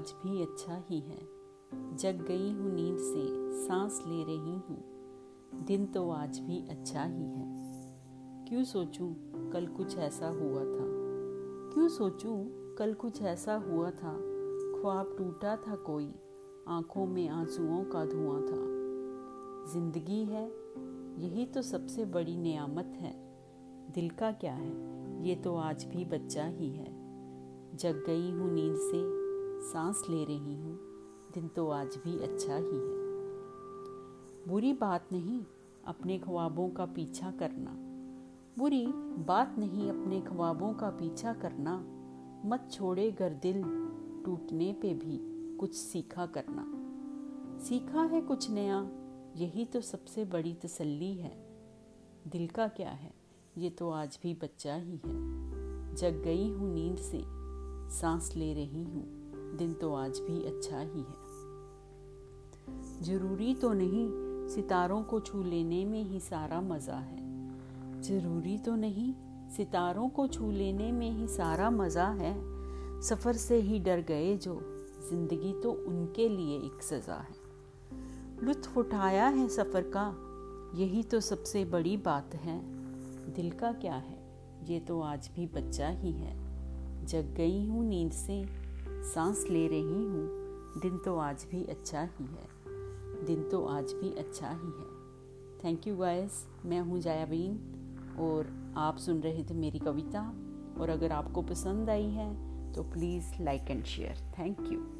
आज भी अच्छा ही है। जग गई हूँ नींद से, सांस ले रही हूँ। दिन तो आज भी अच्छा ही है। क्यों सोचूं, कल कुछ ऐसा हुआ था। क्यों सोचूं, कल कुछ ऐसा हुआ था। ख्वाब टूटा था कोई, आँखों में आंसुओं का धुआँ था। ज़िंदगी है, यही तो सबसे बड़ी नियामत है। दिल का क्या है, ये तो आज भी बच्चा ही है। जग गई हूँ नींद से सांस ले रही हूँ। दिन तो आज भी अच्छा ही है। बुरी बात नहीं, अपने ख्वाबों का पीछा करना। बुरी बात नहीं, अपने ख्वाबों का पीछा करना। मत छोड़े घर दिल टूटने पे भी कुछ सीखा करना। सीखा है कुछ नया, यही तो सबसे बड़ी तसल्ली है। दिल का क्या है, ये तो आज भी बच्चा ही है। जग गई हूँ नींद से, सांस ले रही हूँ। दिन तो आज भी अच्छा ही है। ज़रूरी तो नहीं सितारों को छू लेने में ही सारा मज़ा है। ज़रूरी तो नहीं सितारों को छू लेने में ही सारा मज़ा है। सफ़र से ही डर गए जो, ज़िंदगी तो उनके लिए एक सज़ा है। लुत्फ उठाया है सफ़र का, यही तो सबसे बड़ी बात है। दिल का क्या है? ये तो आज भी बच्चा ही है। जग गई हूँ नींद से सांस ले रही हूँ। दिन तो आज भी अच्छा ही है। दिन तो आज भी अच्छा ही है। थैंक यू गाइस मैं हूँ जयाबीन और आप सुन रहे थे मेरी कविता। और अगर आपको पसंद आई है तो please like and share thank you